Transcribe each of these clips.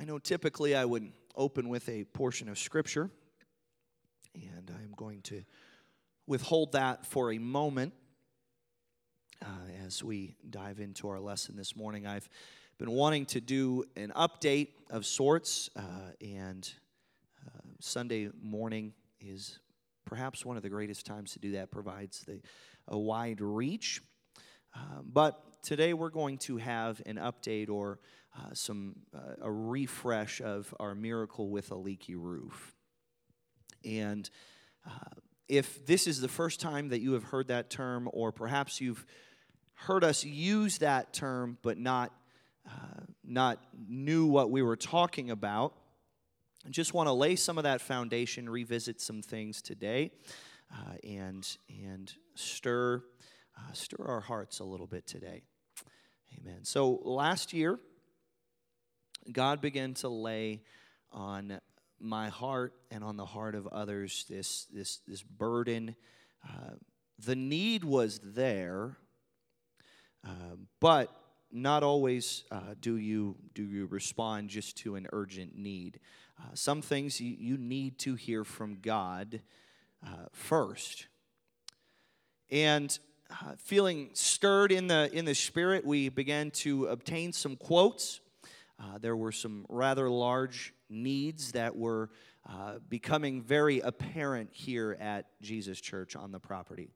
I know typically I would open with a portion of Scripture, and I'm going to withhold that for a moment uh, as we dive into our lesson this morning. I've been wanting to do an update of sorts, uh, and uh, Sunday morning is perhaps one of the greatest times to do that, provides the, a wide reach. Um, but today we're going to have an update or uh, some uh, a refresh of our miracle with a leaky roof. And uh, if this is the first time that you have heard that term, or perhaps you've heard us use that term but not uh, not knew what we were talking about, I just want to lay some of that foundation, revisit some things today, uh, and and stir uh, stir our hearts a little bit today. Amen. So last year, God began to lay on my heart and on the heart of others this, this, this burden. Uh, the need was there, uh, but not always uh, do you do you respond just to an urgent need. Uh, some things you, you need to hear from God uh, first. And uh, feeling stirred in the in the spirit, we began to obtain some quotes uh, there were some rather large needs that were uh, becoming very apparent here at Jesus Church on the property.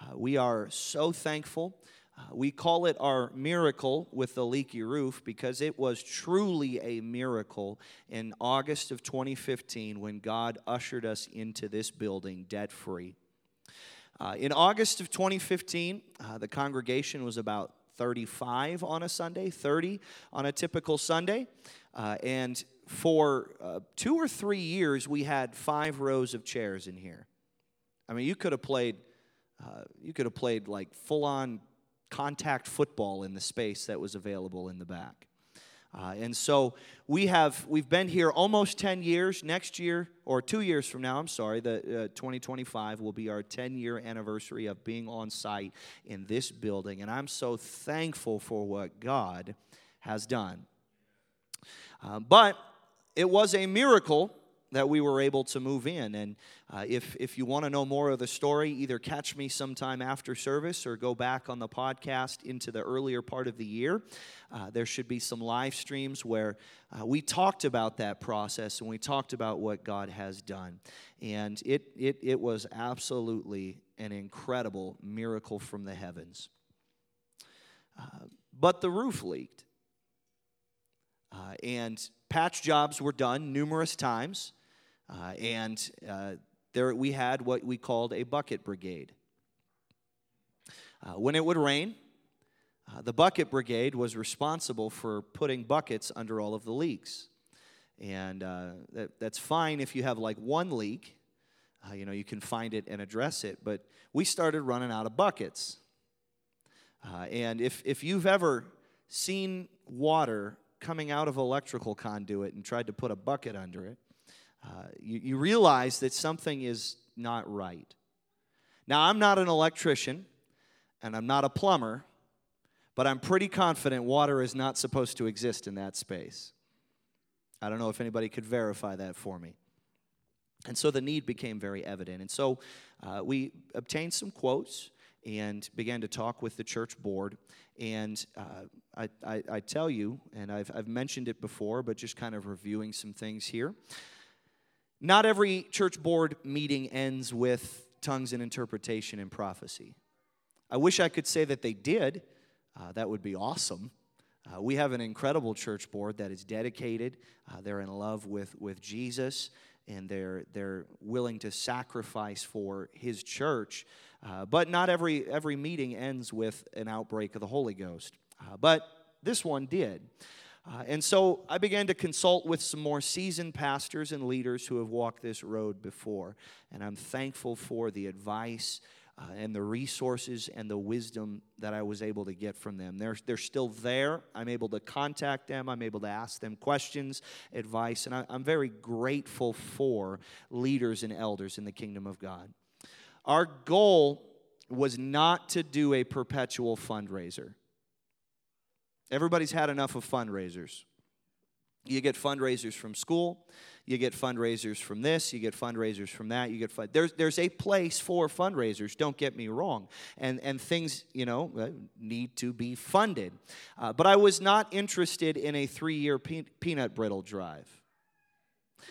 Uh, we are so thankful. Uh, we call it our miracle with the leaky roof because it was truly a miracle in August of 2015 when God ushered us into this building debt free. Uh, in August of 2015, uh, the congregation was about 35 on a Sunday, 30 on a typical Sunday. Uh, and for uh, two or three years, we had five rows of chairs in here. I mean, you could have played, uh, you could have played like full on contact football in the space that was available in the back. Uh, and so we have we've been here almost 10 years. Next year or two years from now i'm sorry the uh, 2025 will be our 10 year anniversary of being on site in this building. And i'm so thankful for what god has done. Uh, but it was a miracle that we were able to move in. And uh, if, if you want to know more of the story, either catch me sometime after service or go back on the podcast into the earlier part of the year. Uh, there should be some live streams where uh, we talked about that process and we talked about what God has done. And it, it, it was absolutely an incredible miracle from the heavens. Uh, but the roof leaked. Uh, and patch jobs were done numerous times. Uh, and uh, there we had what we called a bucket brigade. Uh, when it would rain, uh, the bucket brigade was responsible for putting buckets under all of the leaks. And uh, that, that's fine if you have like one leak, uh, you know, you can find it and address it. But we started running out of buckets. and if, if you've ever seen water coming out of electrical conduit and tried to put a bucket under it, uh, you, you realize that something is not right. Now, I'm not an electrician and I'm not a plumber, but I'm pretty confident water is not supposed to exist in that space. I don't know if anybody could verify that for me. And so the need became very evident. And so uh, we obtained some quotes and began to talk with the church board. And uh, I, I, I, tell you, and I've, I've mentioned it before, but just kind of reviewing some things here. Not every church board meeting ends with tongues and interpretation and prophecy. I wish I could say that they did. Uh, that would be awesome. Uh, we have an incredible church board that is dedicated. Uh, they're in love with, with Jesus and they're, they're willing to sacrifice for his church. Uh, but not every, every meeting ends with an outbreak of the Holy Ghost. Uh, but this one did. Uh, and so I began to consult with some more seasoned pastors and leaders who have walked this road before. And I'm thankful for the advice uh, and the resources and the wisdom that I was able to get from them. They're, they're still there. I'm able to contact them, I'm able to ask them questions, advice, and I, I'm very grateful for leaders and elders in the kingdom of God. Our goal was not to do a perpetual fundraiser. Everybody's had enough of fundraisers. You get fundraisers from school, you get fundraisers from this, you get fundraisers from that, you get fun- there's there's a place for fundraisers. Don't get me wrong, and and things you know uh, need to be funded. Uh, but I was not interested in a three year pe- peanut brittle drive.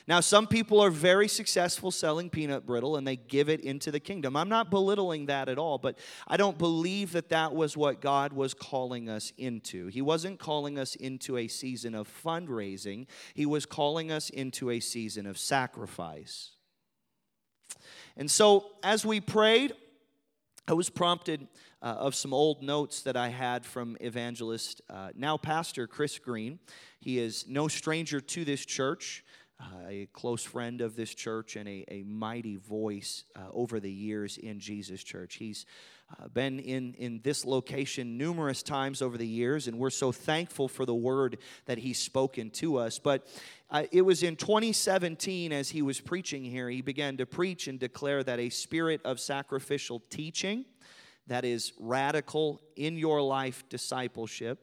Now, some people are very successful selling peanut brittle and they give it into the kingdom. I'm not belittling that at all, but I don't believe that that was what God was calling us into. He wasn't calling us into a season of fundraising, He was calling us into a season of sacrifice. And so, as we prayed, I was prompted uh, of some old notes that I had from evangelist, uh, now pastor Chris Green. He is no stranger to this church uh, a close friend of this church and a, a mighty voice uh, over the years in Jesus Church. He's uh, been in, in this location numerous times over the years, and we're so thankful for the word that he's spoken to us. But uh, it was in 2017, as he was preaching here, he began to preach and declare that a spirit of sacrificial teaching, that is radical in your life discipleship,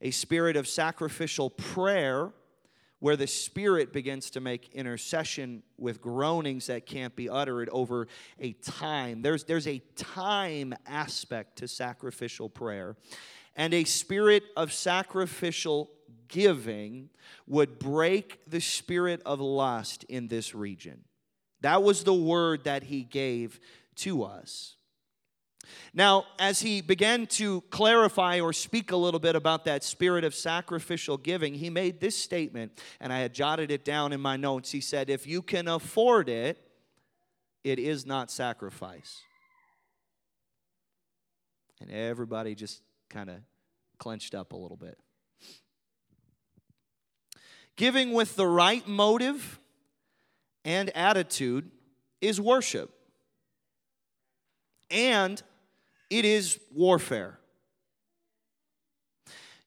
a spirit of sacrificial prayer where the Spirit begins to make intercession with groanings that can't be uttered over a time. There's, there's a time aspect to sacrificial prayer, and a spirit of sacrificial giving would break the spirit of lust in this region. That was the word that he gave to us. Now, as he began to clarify or speak a little bit about that spirit of sacrificial giving, he made this statement, and I had jotted it down in my notes. He said, If you can afford it, it is not sacrifice. And everybody just kind of clenched up a little bit. Giving with the right motive and attitude is worship. And it is warfare.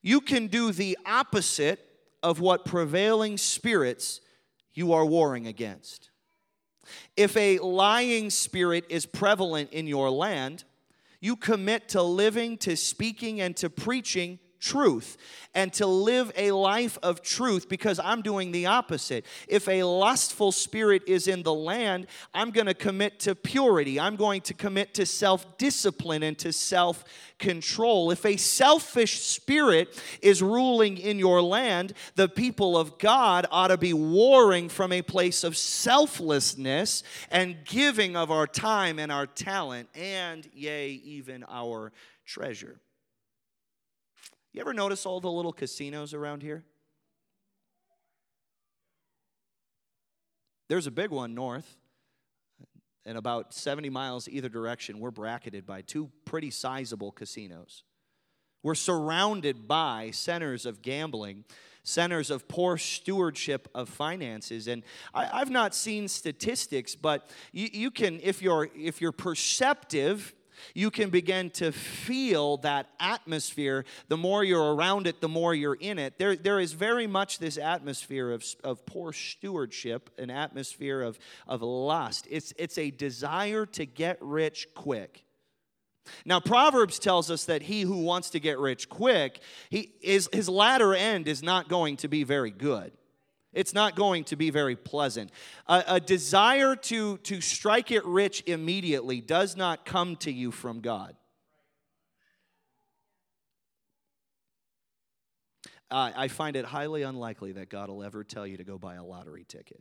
You can do the opposite of what prevailing spirits you are warring against. If a lying spirit is prevalent in your land, you commit to living, to speaking, and to preaching truth and to live a life of truth because I'm doing the opposite. If a lustful spirit is in the land, I'm going to commit to purity. I'm going to commit to self discipline and to self control. If a selfish spirit is ruling in your land, the people of God ought to be warring from a place of selflessness and giving of our time and our talent and, yea, even our treasure. You ever notice all the little casinos around here? There's a big one north, and about 70 miles either direction, we're bracketed by two pretty sizable casinos. We're surrounded by centers of gambling, centers of poor stewardship of finances. And I, have not seen statistics, but you, you can, if you're if you're perceptive you can begin to feel that atmosphere. The more you're around it, the more you're in it. There, there is very much this atmosphere of, of poor stewardship, an atmosphere of, of lust. It's, it's a desire to get rich quick. Now, Proverbs tells us that he who wants to get rich quick, he, is, his latter end is not going to be very good it's not going to be very pleasant. A, a, desire to, to strike it rich immediately does not come to you from God. Uh, I find it highly unlikely that God will ever tell you to go buy a lottery ticket.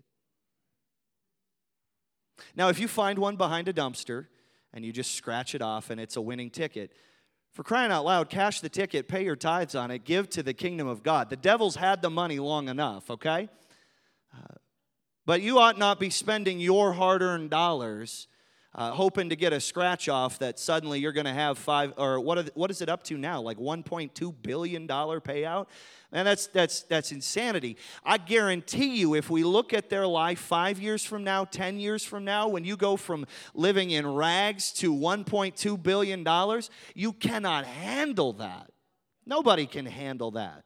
Now, if you find one behind a dumpster and you just scratch it off and it's a winning ticket, for crying out loud, cash the ticket, pay your tithes on it, give to the kingdom of God. The devil's had the money long enough, okay? But you ought not be spending your hard earned dollars uh, hoping to get a scratch off that suddenly you're going to have five, or what, what is it up to now? Like $1.2 billion payout? And that's, that's, that's insanity. I guarantee you, if we look at their life five years from now, 10 years from now, when you go from living in rags to $1.2 billion, you cannot handle that. Nobody can handle that.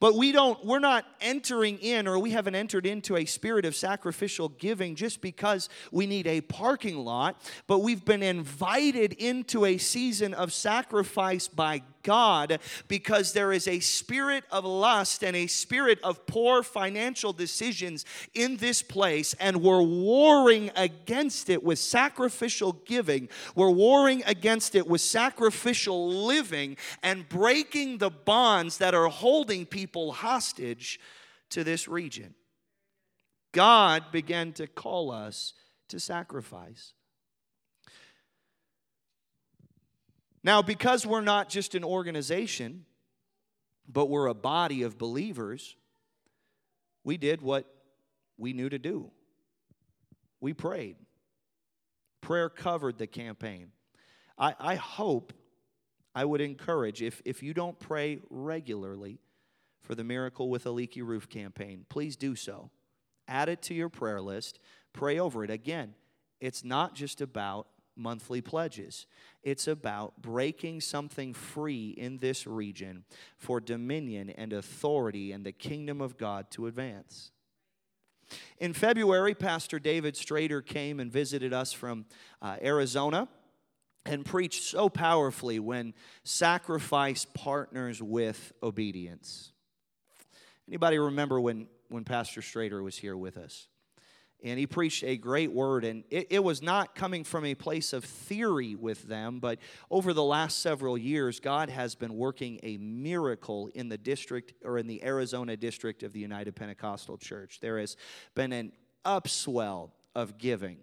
But we don't, we're not entering in or we haven't entered into a spirit of sacrificial giving just because we need a parking lot, but we've been invited into a season of sacrifice by God because there is a spirit of lust and a spirit of poor financial decisions in this place, and we're warring against it with sacrificial giving. We're warring against it with sacrificial living and breaking the bonds that are holding people hostage to this region. God began to call us to sacrifice. Now, because we're not just an organization, but we're a body of believers, we did what we knew to do. We prayed. Prayer covered the campaign. I, I hope, I would encourage, if, if you don't pray regularly for the Miracle with a Leaky Roof campaign, please do so. Add it to your prayer list. Pray over it. Again, it's not just about monthly pledges. It's about breaking something free in this region for dominion and authority and the kingdom of God to advance. In February, Pastor David Strader came and visited us from uh, Arizona and preached so powerfully when sacrifice partners with obedience. Anybody remember when, when Pastor Strader was here with us? And he preached a great word. And it, it, was not coming from a place of theory with them, but over the last several years, God has been working a miracle in the district or in the Arizona district of the United Pentecostal Church. There has been an upswell of giving.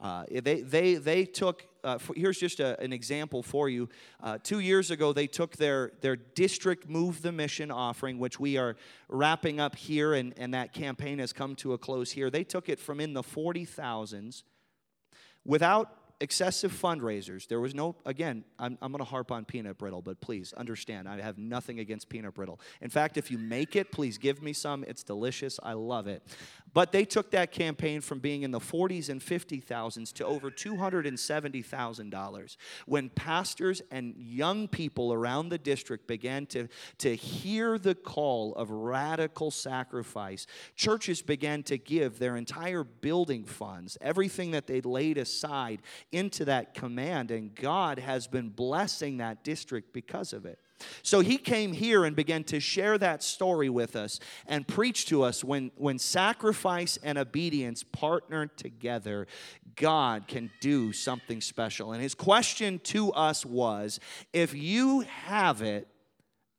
Uh, they, they, they took, uh, for, here's just a, an example for you. Uh, two years ago, they took their, their district Move the Mission offering, which we are wrapping up here, and, and that campaign has come to a close here. They took it from in the 40,000s without excessive fundraisers. There was no, again, I'm, I'm going to harp on peanut brittle, but please understand, I have nothing against peanut brittle. In fact, if you make it, please give me some. It's delicious. I love it. But they took that campaign from being in the 40s and 50,000s to over $270,000 when pastors and young people around the district began to, to hear the call of radical sacrifice. Churches began to give their entire building funds, everything that they'd laid aside, into that command, and God has been blessing that district because of it. So he came here and began to share that story with us and preach to us when, when sacrifice and obedience partner together, God can do something special. And his question to us was if you have it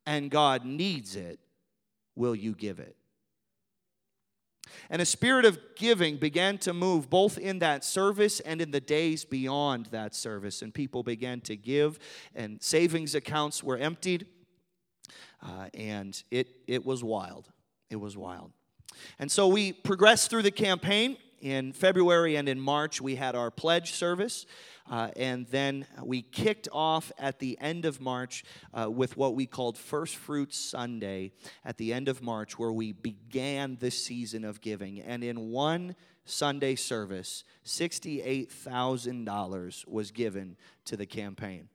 and God needs it, will you give it? And a spirit of giving began to move both in that service and in the days beyond that service. And people began to give, and savings accounts were emptied. Uh, and it, it was wild. It was wild. And so we progressed through the campaign. In February and in March, we had our pledge service. Uh, and then we kicked off at the end of March uh, with what we called First Fruits Sunday at the end of March, where we began this season of giving. And in one Sunday service, $68,000 was given to the campaign.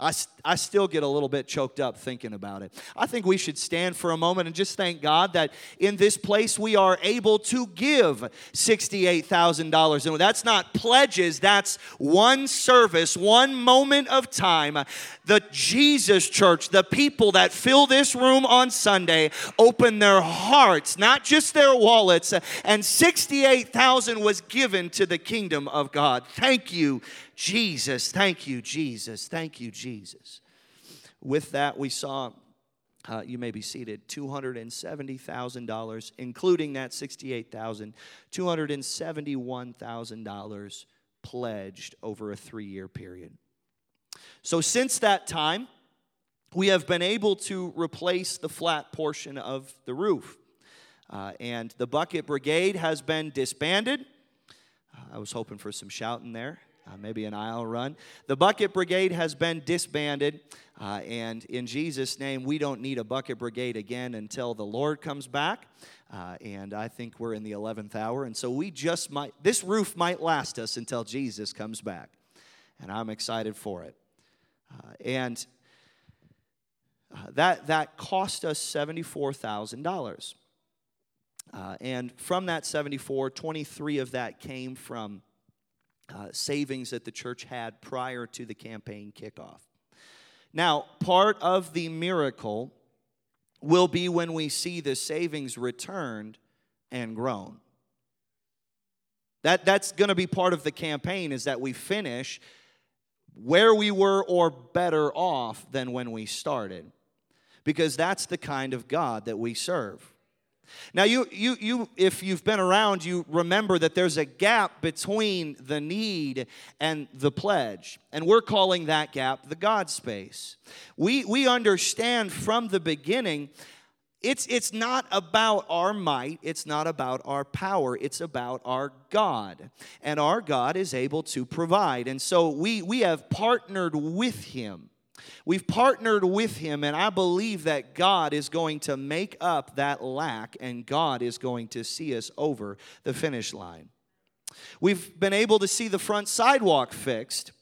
I, I still get a little bit choked up thinking about it. I think we should stand for a moment and just thank God that in this place we are able to give $68,000. And that's not pledges, that's one service, one moment of time. The Jesus Church, the people that fill this room on Sunday, open their hearts, not just their wallets, and 68,000 was given to the kingdom of God. Thank you Jesus, thank you, Jesus, thank you, Jesus. With that, we saw, uh, you may be seated, $270,000, including that $68,000, $271,000 pledged over a three year period. So, since that time, we have been able to replace the flat portion of the roof. Uh, and the bucket brigade has been disbanded. Uh, I was hoping for some shouting there uh, maybe an aisle run. The bucket brigade has been disbanded, uh, and in Jesus' name, we don't need a bucket brigade again until the Lord comes back. Uh, and I think we're in the 11th hour, and so we just might, this roof might last us until Jesus comes back. And I'm excited for it. Uh, and uh, that, that cost us $74,000. Uh, and from that 74, 23 of that came from uh, savings that the church had prior to the campaign kickoff. Now, part of the miracle will be when we see the savings returned and grown. That, that's going to be part of the campaign is that we finish where we were or better off than when we started. Because that's the kind of God that we serve. Now, you, you, you, if you've been around, you remember that there's a gap between the need and the pledge. And we're calling that gap the God space. We, we understand from the beginning it's, it's not about our might, it's not about our power, it's about our God. And our God is able to provide. And so we, we have partnered with Him. We've partnered with Him, and I believe that God is going to make up that lack, and God is going to see us over the finish line. We've been able to see the front sidewalk fixed.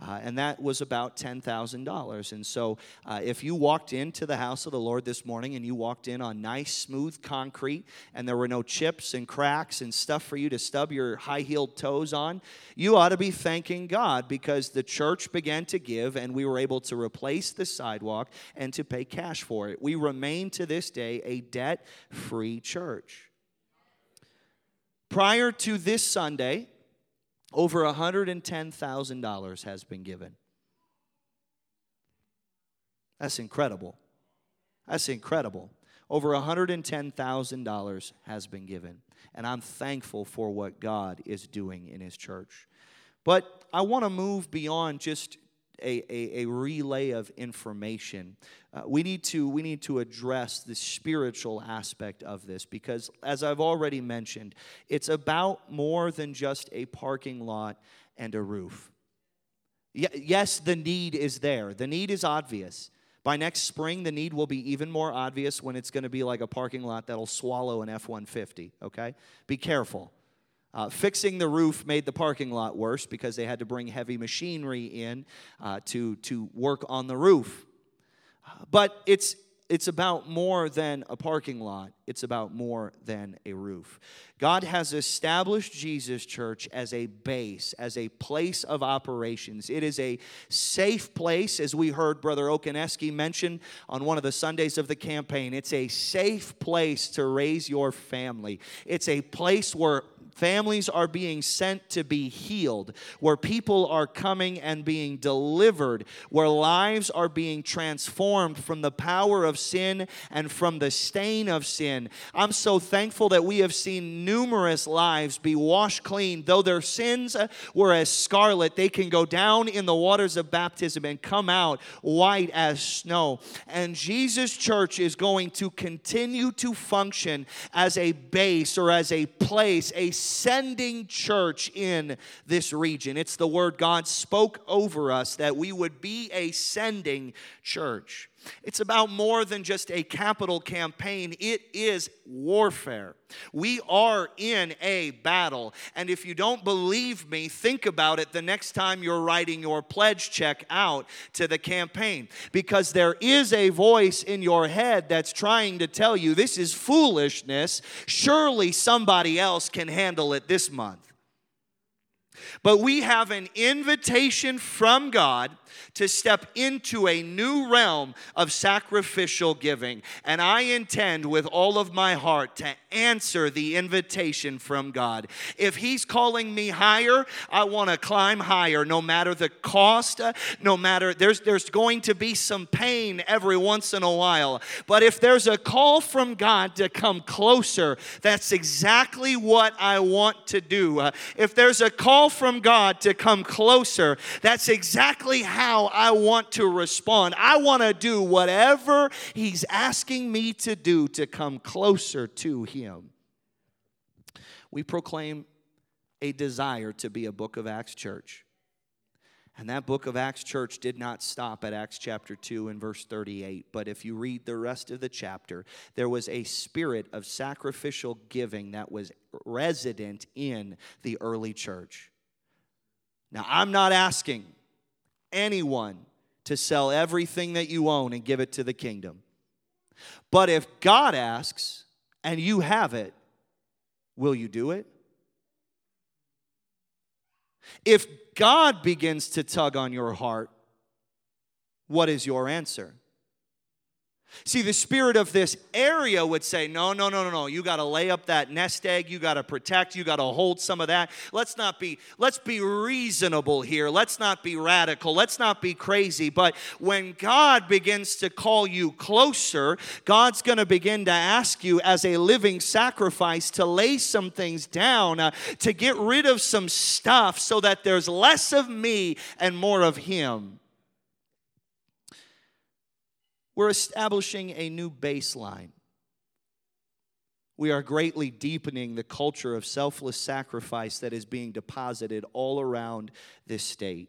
Uh, and that was about $10,000. And so, uh, if you walked into the house of the Lord this morning and you walked in on nice, smooth concrete, and there were no chips and cracks and stuff for you to stub your high heeled toes on, you ought to be thanking God because the church began to give and we were able to replace the sidewalk and to pay cash for it. We remain to this day a debt free church. Prior to this Sunday, over $110,000 has been given. That's incredible. That's incredible. Over $110,000 has been given. And I'm thankful for what God is doing in His church. But I want to move beyond just a, a, a relay of information. Uh, we, need to, we need to address the spiritual aspect of this because, as I've already mentioned, it's about more than just a parking lot and a roof. Y- yes, the need is there, the need is obvious. By next spring, the need will be even more obvious when it's going to be like a parking lot that'll swallow an F 150, okay? Be careful. Uh, fixing the roof made the parking lot worse because they had to bring heavy machinery in uh, to, to work on the roof. But it's, it's about more than a parking lot, it's about more than a roof. God has established Jesus Church as a base, as a place of operations. It is a safe place, as we heard Brother Okaneski mention on one of the Sundays of the campaign. It's a safe place to raise your family. It's a place where Families are being sent to be healed, where people are coming and being delivered, where lives are being transformed from the power of sin and from the stain of sin. I'm so thankful that we have seen numerous lives be washed clean. Though their sins were as scarlet, they can go down in the waters of baptism and come out white as snow. And Jesus Church is going to continue to function as a base or as a place, a sending church in this region. It's the word God spoke over us that we would be a sending church. It's about more than just a capital campaign, it is warfare. We are in a battle. And if you don't believe me, think about it the next time you're writing your pledge check out to the campaign. Because there is a voice in your head that's trying to tell you this is foolishness. Surely somebody else can handle it this month. But we have an invitation from God to step into a new realm of sacrificial giving. And I intend with all of my heart to answer the invitation from God. If He's calling me higher, I want to climb higher, no matter the cost, uh, no matter, there's, there's going to be some pain every once in a while. But if there's a call from God to come closer, that's exactly what I want to do. Uh, if there's a call from God to come closer, that's exactly how how I want to respond. I want to do whatever He's asking me to do to come closer to Him. We proclaim a desire to be a book of Acts church. And that book of Acts church did not stop at Acts chapter 2 and verse 38. But if you read the rest of the chapter, there was a spirit of sacrificial giving that was resident in the early church. Now, I'm not asking anyone to sell everything that you own and give it to the kingdom. But if God asks and you have it, will you do it? If God begins to tug on your heart, What is your answer? See, the spirit of this area would say, no, no, no, no, no. You got to lay up that nest egg. You got to protect. You got to hold some of that. Let's not be, let's be reasonable here. Let's not be radical. Let's not be crazy. But when God begins to call you closer, God's going to begin to ask you as a living sacrifice to lay some things down, uh, to get rid of some stuff so that there's less of me and more of Him. We're establishing a new baseline. We are greatly deepening the culture of selfless sacrifice that is being deposited all around this state.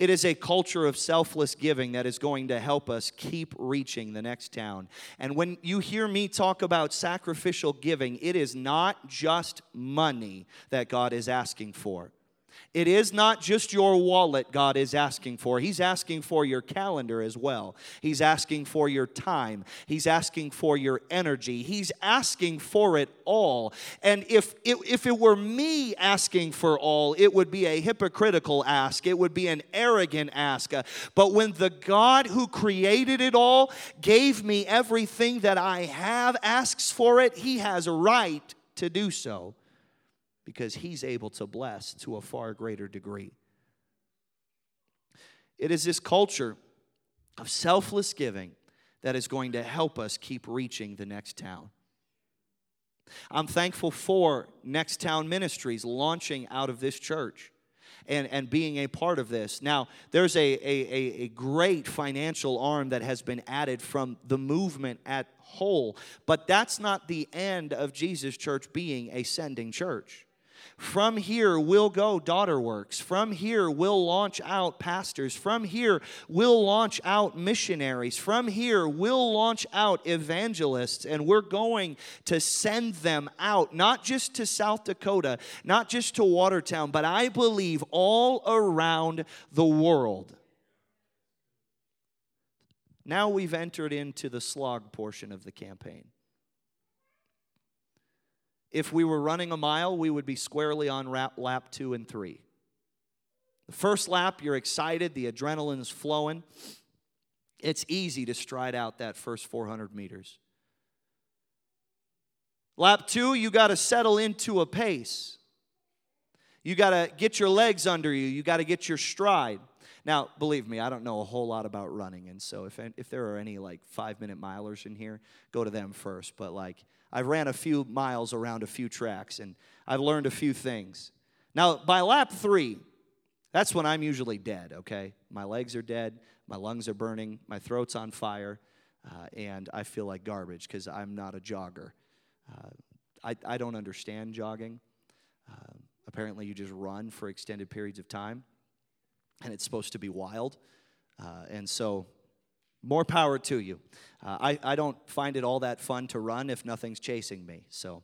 It is a culture of selfless giving that is going to help us keep reaching the next town. And when you hear me talk about sacrificial giving, it is not just money that God is asking for. It is not just your wallet God is asking for. He's asking for your calendar as well. He's asking for your time. He's asking for your energy. He's asking for it all. And if it, if it were me asking for all, it would be a hypocritical ask. It would be an arrogant ask. Uh, but when the God who created it all gave me everything that I have, asks for it, he has a right to do so because He's able to bless to a far greater degree. It is this culture of selfless giving that is going to help us keep reaching the next town. I'm thankful for Next Town Ministries launching out of this church and, and being a part of this. Now, there's a, a, a great financial arm that has been added from the movement at whole, but that's not the end of Jesus Church being a sending church. From here, we'll go daughter works. From here, we'll launch out pastors. From here, we'll launch out missionaries. From here, we'll launch out evangelists. And we're going to send them out, not just to South Dakota, not just to Watertown, but I believe all around the world. Now we've entered into the slog portion of the campaign. If we were running a mile, we would be squarely on lap two and three. The first lap, you're excited, the adrenaline's flowing. It's easy to stride out that first 400 meters. Lap two, you got to settle into a pace. You got to get your legs under you. You got to get your stride. Now, believe me, I don't know a whole lot about running. And so if, if there are any like five minute milers in here, go to them first. But like, I've ran a few miles around a few tracks and I've learned a few things. Now, by lap three, that's when I'm usually dead, okay? My legs are dead, my lungs are burning, my throat's on fire, uh, and I feel like garbage because I'm not a jogger. Uh, I, I don't understand jogging. Uh, apparently, you just run for extended periods of time, and it's supposed to be wild. Uh, and so more power to you. Uh, I, I don't find it all that fun to run if nothing's chasing me. So,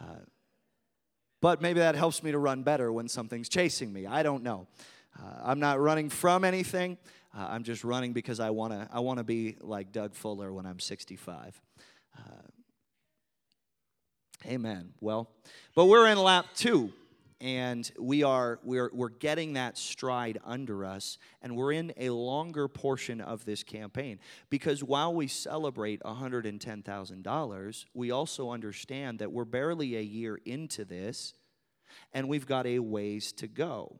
uh, but maybe that helps me to run better when something's chasing me. I don't know. Uh, I'm not running from anything. Uh, I'm just running because I want to. I want to be like Doug Fuller when I'm 65. Uh, amen. Well, but we're in lap two and we are we're, we're getting that stride under us and we're in a longer portion of this campaign. Because while we celebrate $110000 we also understand that we're barely a year into this and we've got a ways to go.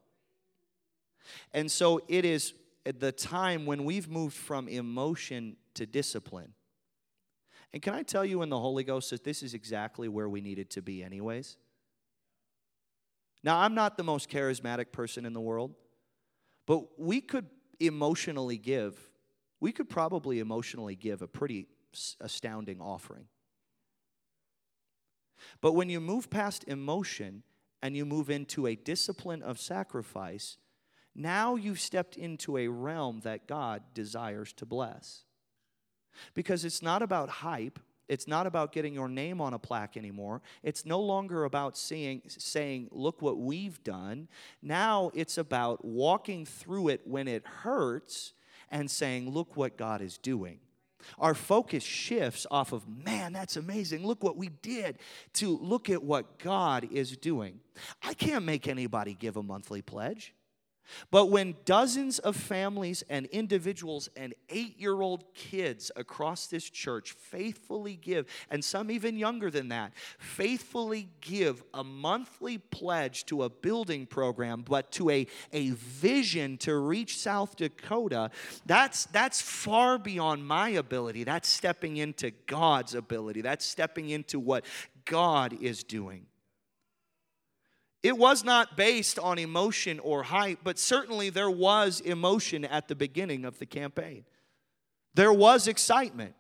And so it is at the time when we've moved from emotion to discipline. And can i tell you in the holy ghost that this is exactly where we needed to be anyways now, I'm not the most charismatic person in the world, but we could emotionally give, we could probably emotionally give a pretty astounding offering. But when you move past emotion and you move into a discipline of sacrifice, now you've stepped into a realm that God desires to bless. Because it's not about hype, it's not about getting your name on a plaque anymore. It's no longer about seeing, saying, look what we've done. Now it's about walking through it when it hurts and saying, look what God is doing. Our focus shifts off of, man, that's amazing. Look what we did, to look at what God is doing. I can't make anybody give a monthly pledge. But when dozens of families and individuals and eight year old kids across this church faithfully give, and some even younger than that, faithfully give a monthly pledge to a building program, but to a, a vision to reach South Dakota, that's, that's far beyond my ability. That's stepping into God's ability, that's stepping into what God is doing. It was not based on emotion or hype, but certainly there was emotion at the beginning of the campaign. There was excitement,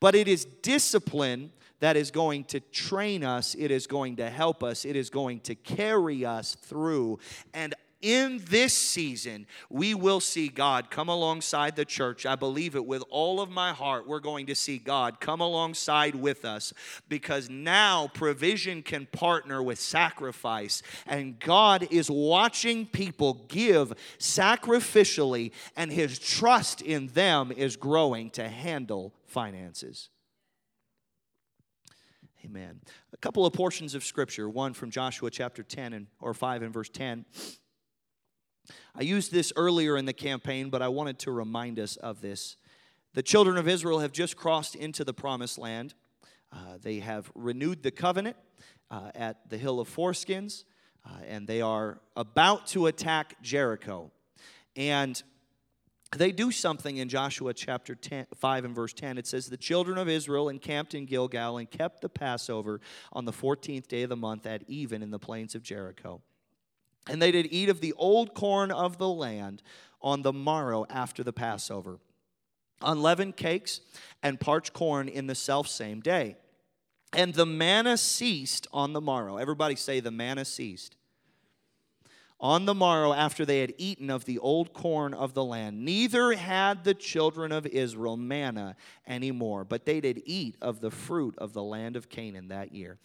but it is discipline that is going to train us, it is going to help us, it is going to carry us through. And in this season, we will see God come alongside the church. I believe it with all of my heart. We're going to see God come alongside with us because now provision can partner with sacrifice. And God is watching people give sacrificially, and his trust in them is growing to handle finances. Amen. A couple of portions of scripture, one from Joshua chapter 10 and or 5 and verse 10. I used this earlier in the campaign, but I wanted to remind us of this. The children of Israel have just crossed into the promised land. Uh, they have renewed the covenant uh, at the Hill of Foreskins, uh, and they are about to attack Jericho. And they do something in Joshua chapter 10, 5 and verse 10. It says, The children of Israel encamped in Gilgal and kept the Passover on the 14th day of the month at even in the plains of Jericho. And they did eat of the old corn of the land on the morrow after the Passover, unleavened cakes and parched corn in the selfsame day. And the manna ceased on the morrow. Everybody say, the manna ceased. On the morrow, after they had eaten of the old corn of the land, neither had the children of Israel manna anymore, but they did eat of the fruit of the land of Canaan that year.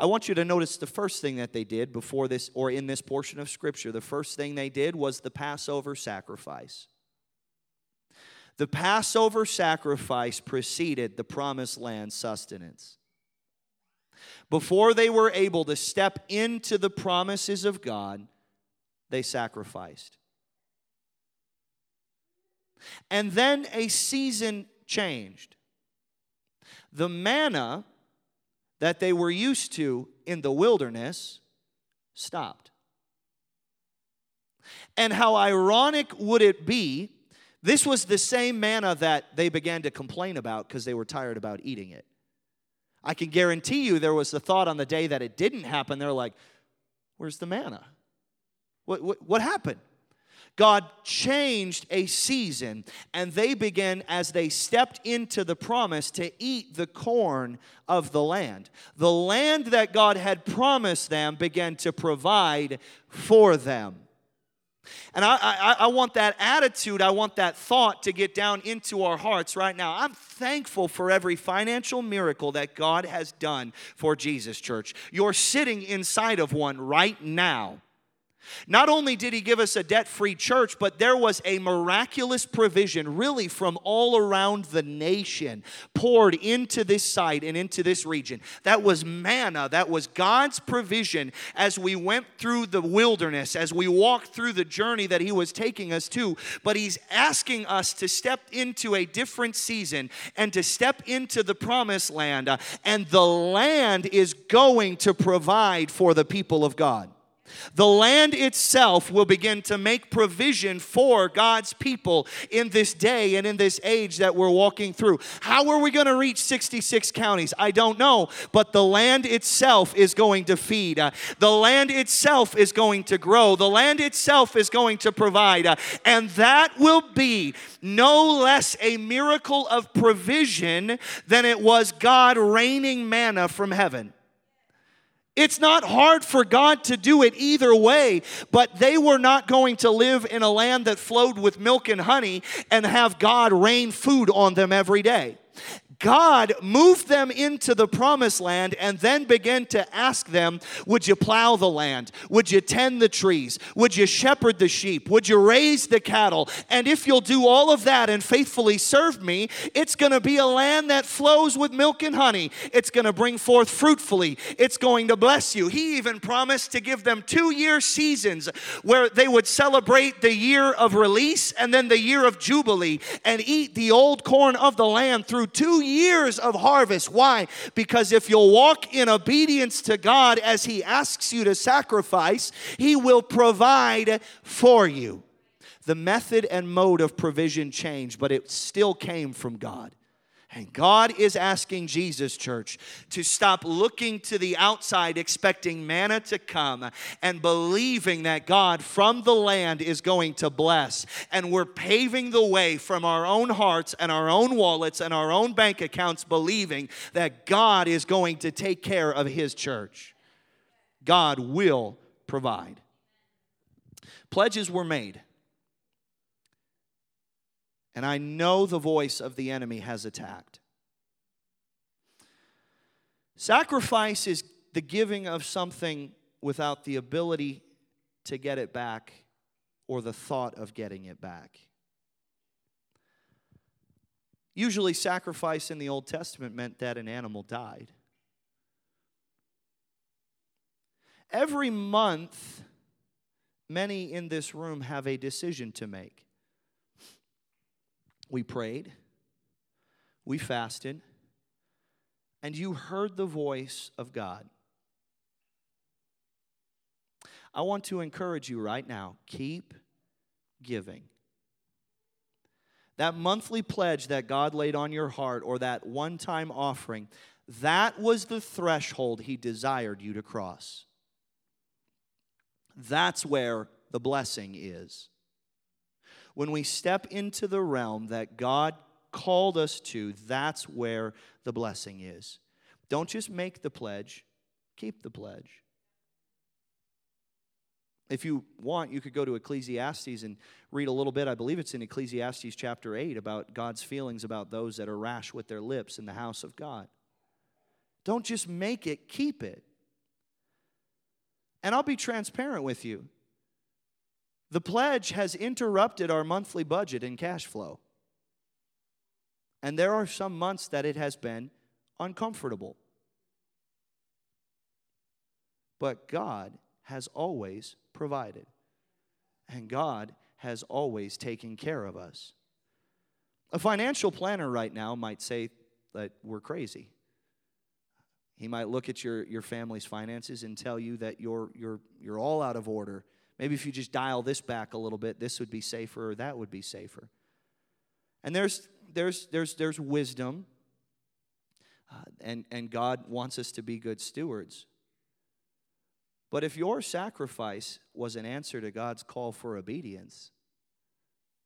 I want you to notice the first thing that they did before this, or in this portion of Scripture. The first thing they did was the Passover sacrifice. The Passover sacrifice preceded the promised land sustenance. Before they were able to step into the promises of God, they sacrificed. And then a season changed. The manna that they were used to in the wilderness stopped. And how ironic would it be? This was the same manna that they began to complain about because they were tired about eating it. I can guarantee you there was the thought on the day that it didn't happen, they're like, Where's the manna? What, what, what happened? God changed a season, and they began, as they stepped into the promise, to eat the corn of the land. The land that God had promised them began to provide for them. And I, I, I, want that attitude, I want that thought to get down into our hearts right now. I'm thankful for every financial miracle that God has done for Jesus Church. You're sitting inside of one right now. Not only did he give us a debt free church, but there was a miraculous provision, really from all around the nation, poured into this site and into this region. That was manna, that was God's provision as we went through the wilderness, as we walked through the journey that he was taking us to. But he's asking us to step into a different season and to step into the promised land. Uh, and the land is going to provide for the people of God. The land itself will begin to make provision for God's people in this day and in this age that we're walking through. How are we going to reach 66 counties? I don't know, but the land itself is going to feed. Uh, the land itself is going to grow. The land itself is going to provide. Uh, and that will be no less a miracle of provision than it was God raining manna from heaven. It's not hard for God to do it either way, but they were not going to live in a land that flowed with milk and honey and have God rain food on them every day. God moved them into the promised land and then began to ask them, Would you plow the land? Would you tend the trees? Would you shepherd the sheep? Would you raise the cattle? And if you'll do all of that and faithfully serve me, it's going to be a land that flows with milk and honey. It's going to bring forth fruitfully. It's going to bless you. He even promised to give them two year seasons where they would celebrate the year of release and then the year of Jubilee and eat the old corn of the land through two years of harvest. Why? Because if you'll walk in obedience to God as He asks you to sacrifice, He will provide for you. The method and mode of provision changed, but it still came from God. And God is asking Jesus, church, to stop looking to the outside, expecting manna to come, and believing that God from the land is going to bless. And we're paving the way from our own hearts and our own wallets and our own bank accounts, believing that God is going to take care of His church. God will provide. Pledges were made. And I know the voice of the enemy has attacked. Sacrifice is the giving of something without the ability to get it back or the thought of getting it back. Usually, sacrifice in the Old Testament meant that an animal died. Every month, many in this room have a decision to make. We prayed, we fasted, and you heard the voice of God. I want to encourage you right now keep giving. That monthly pledge that God laid on your heart or that one time offering, that was the threshold He desired you to cross. That's where the blessing is when we step into the realm that God called us to, that's where the blessing is. Don't just make the pledge, keep the pledge. If you want, you could go to Ecclesiastes and read a little bit. I believe it's in Ecclesiastes chapter 8 about God's feelings about those that are rash with their lips in the house of God. Don't just make it, keep it. And I'll be transparent with you. The pledge has interrupted our monthly budget and cash flow. And there are some months that it has been uncomfortable. But God has always provided, and God has always taken care of us. A financial planner right now might say that we're crazy. He might look at your, your family's finances and tell you that you're, you're, you're all out of order Maybe if you just dial this back a little bit, this would be safer or that would be safer. And there's, there's, there's, there's wisdom, uh, and, and God wants us to be good stewards. But if your sacrifice was an answer to God's call for obedience,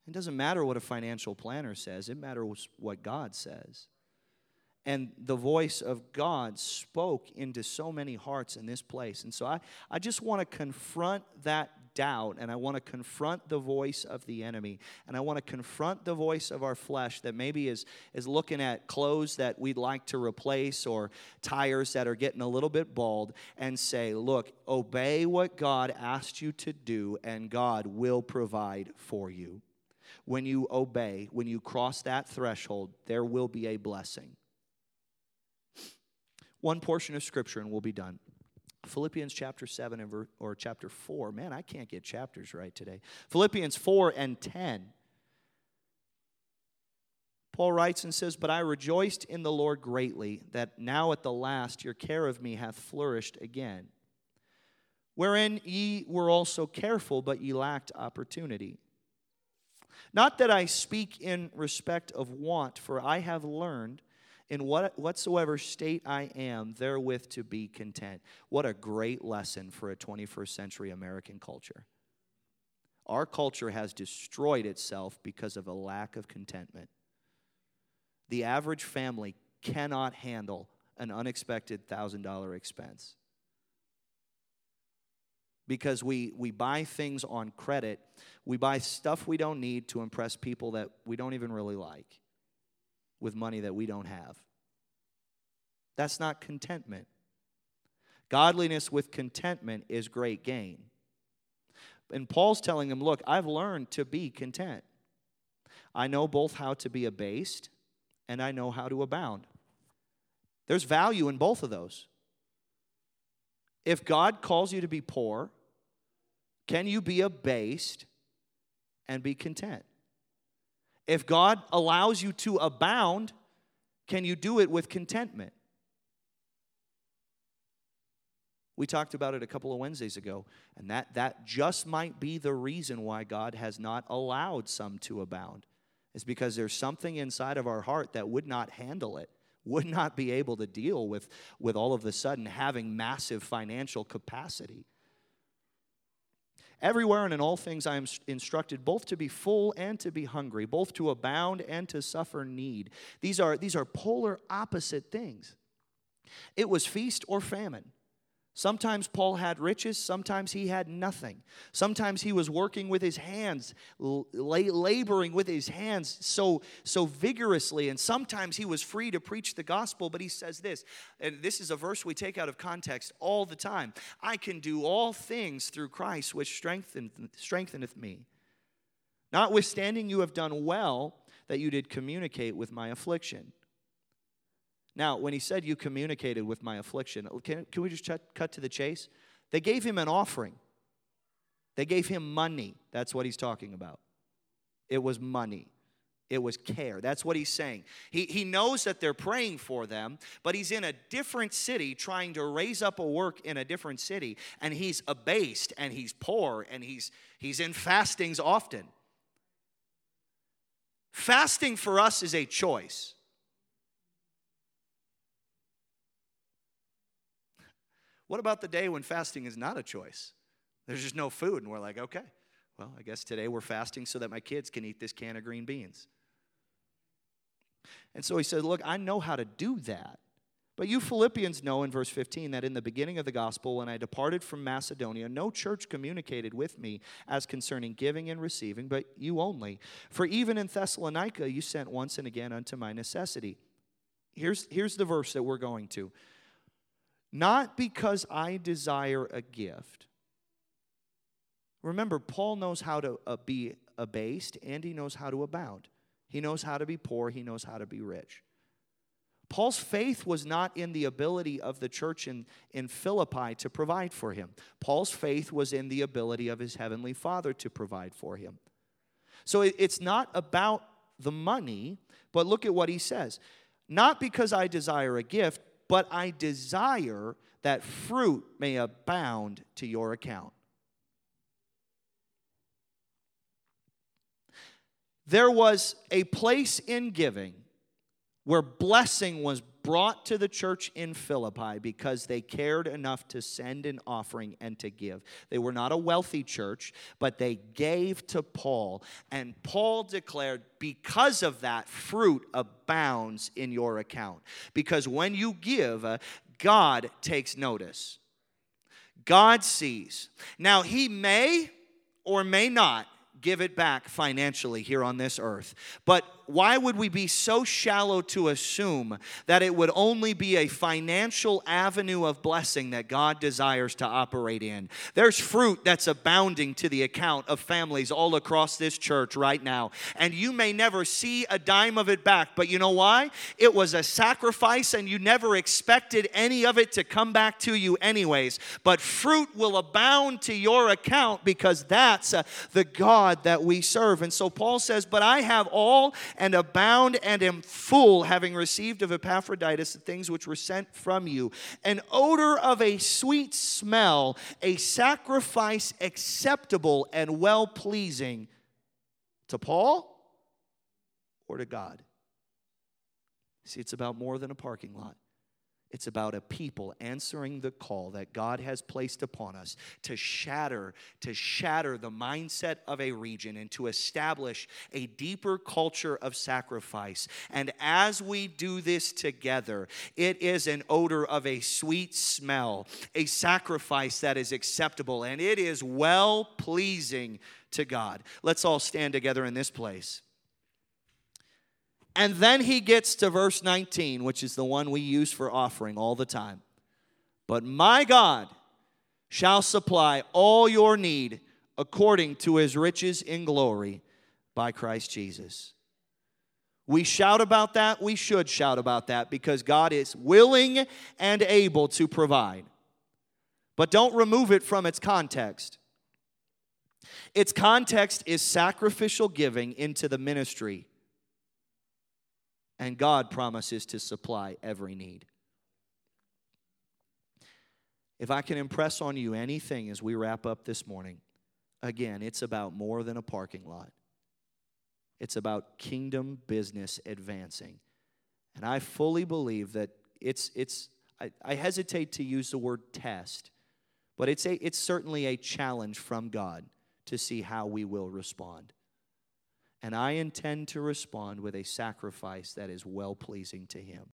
it doesn't matter what a financial planner says, it matters what God says. And the voice of God spoke into so many hearts in this place. And so I, I just want to confront that doubt and I want to confront the voice of the enemy and I want to confront the voice of our flesh that maybe is, is looking at clothes that we'd like to replace or tires that are getting a little bit bald and say, look, obey what God asked you to do and God will provide for you. When you obey, when you cross that threshold, there will be a blessing. One portion of scripture and we'll be done. Philippians chapter 7 and ver- or chapter 4. Man, I can't get chapters right today. Philippians 4 and 10. Paul writes and says, But I rejoiced in the Lord greatly that now at the last your care of me hath flourished again. Wherein ye were also careful, but ye lacked opportunity. Not that I speak in respect of want, for I have learned in what, whatsoever state I am, therewith to be content. What a great lesson for a 21st century American culture. Our culture has destroyed itself because of a lack of contentment. The average family cannot handle an unexpected $1,000 expense because we, we buy things on credit. We buy stuff we don't need to impress people that we don't even really like. With money that we don't have. That's not contentment. Godliness with contentment is great gain. And Paul's telling them, Look, I've learned to be content. I know both how to be abased and I know how to abound. There's value in both of those. If God calls you to be poor, can you be abased and be content? If God allows you to abound, can you do it with contentment? We talked about it a couple of Wednesdays ago, and that, that just might be the reason why God has not allowed some to abound, is because there's something inside of our heart that would not handle it, would not be able to deal with, with all of a sudden having massive financial capacity. Everywhere and in all things I am instructed both to be full and to be hungry, both to abound and to suffer need. These are, these are polar opposite things. It was feast or famine. Sometimes Paul had riches, sometimes he had nothing. Sometimes he was working with his hands, laboring with his hands so, so vigorously, and sometimes he was free to preach the gospel. But he says this, and this is a verse we take out of context all the time I can do all things through Christ, which strengtheneth me. Notwithstanding, you have done well that you did communicate with my affliction. Now, when he said, You communicated with my affliction, can, can we just ch- cut to the chase? They gave him an offering, they gave him money. That's what he's talking about. It was money. It was care. That's what he's saying. He, he knows that they're praying for them, but he's in a different city trying to raise up a work in a different city, and he's abased and he's poor and he's, he's in fastings often. Fasting for us is a choice. What about the day when fasting is not a choice? There's just no food, and we're like, okay, well, I guess today we're fasting so that my kids can eat this can of green beans. And so he said, Look, I know how to do that. But you Philippians know in verse 15 that in the beginning of the gospel, when I departed from Macedonia, no church communicated with me as concerning giving and receiving, but you only. For even in Thessalonica, you sent once and again unto my necessity. Here's, here's the verse that we're going to not because I desire a gift. Remember, Paul knows how to uh, be abased and he knows how to abound. He knows how to be poor, he knows how to be rich. Paul's faith was not in the ability of the church in, in Philippi to provide for him. Paul's faith was in the ability of his heavenly Father to provide for him. So it, it's not about the money, but look at what he says. Not because I desire a gift, but I desire that fruit may abound to your account. There was a place in giving where blessing was brought to the church in Philippi because they cared enough to send an offering and to give. They were not a wealthy church, but they gave to Paul. And Paul declared, because of that, fruit abounds in your account. Because when you give, uh, God takes notice. God sees. Now, He may or may not give it back financially here on this earth. But why would we be so shallow to assume that it would only be a financial avenue of blessing that God desires to operate in? There's fruit that's abounding to the account of families all across this church right now. And you may never see a dime of it back, but you know why? It was a sacrifice and you never expected any of it to come back to you, anyways. But fruit will abound to your account because that's uh, the God that we serve. And so Paul says, But I have all and abound and am full, having received of Epaphroditus the things which were sent from you, an odor of a sweet smell, a sacrifice acceptable and well pleasing to Paul or to God. See, it's about more than a parking lot. It's about a people answering the call that God has placed upon us to shatter, to shatter the mindset of a region and to establish a deeper culture of sacrifice. And as we do this together, it is an odor of a sweet smell, a sacrifice that is acceptable, and it is well pleasing to God. Let's all stand together in this place. And then he gets to verse 19, which is the one we use for offering all the time. But my God shall supply all your need according to his riches in glory by Christ Jesus. We shout about that. We should shout about that because God is willing and able to provide. But don't remove it from its context. Its context is sacrificial giving into the ministry, and God promises to supply every need. If I can impress on you anything as we wrap up this morning, again, it's about more than a parking lot. It's about kingdom business advancing. And I fully believe that it's, it's I, I hesitate to use the word test, but it's, a, it's certainly a challenge from God to see how we will respond. And I intend to respond with a sacrifice that is well pleasing to Him.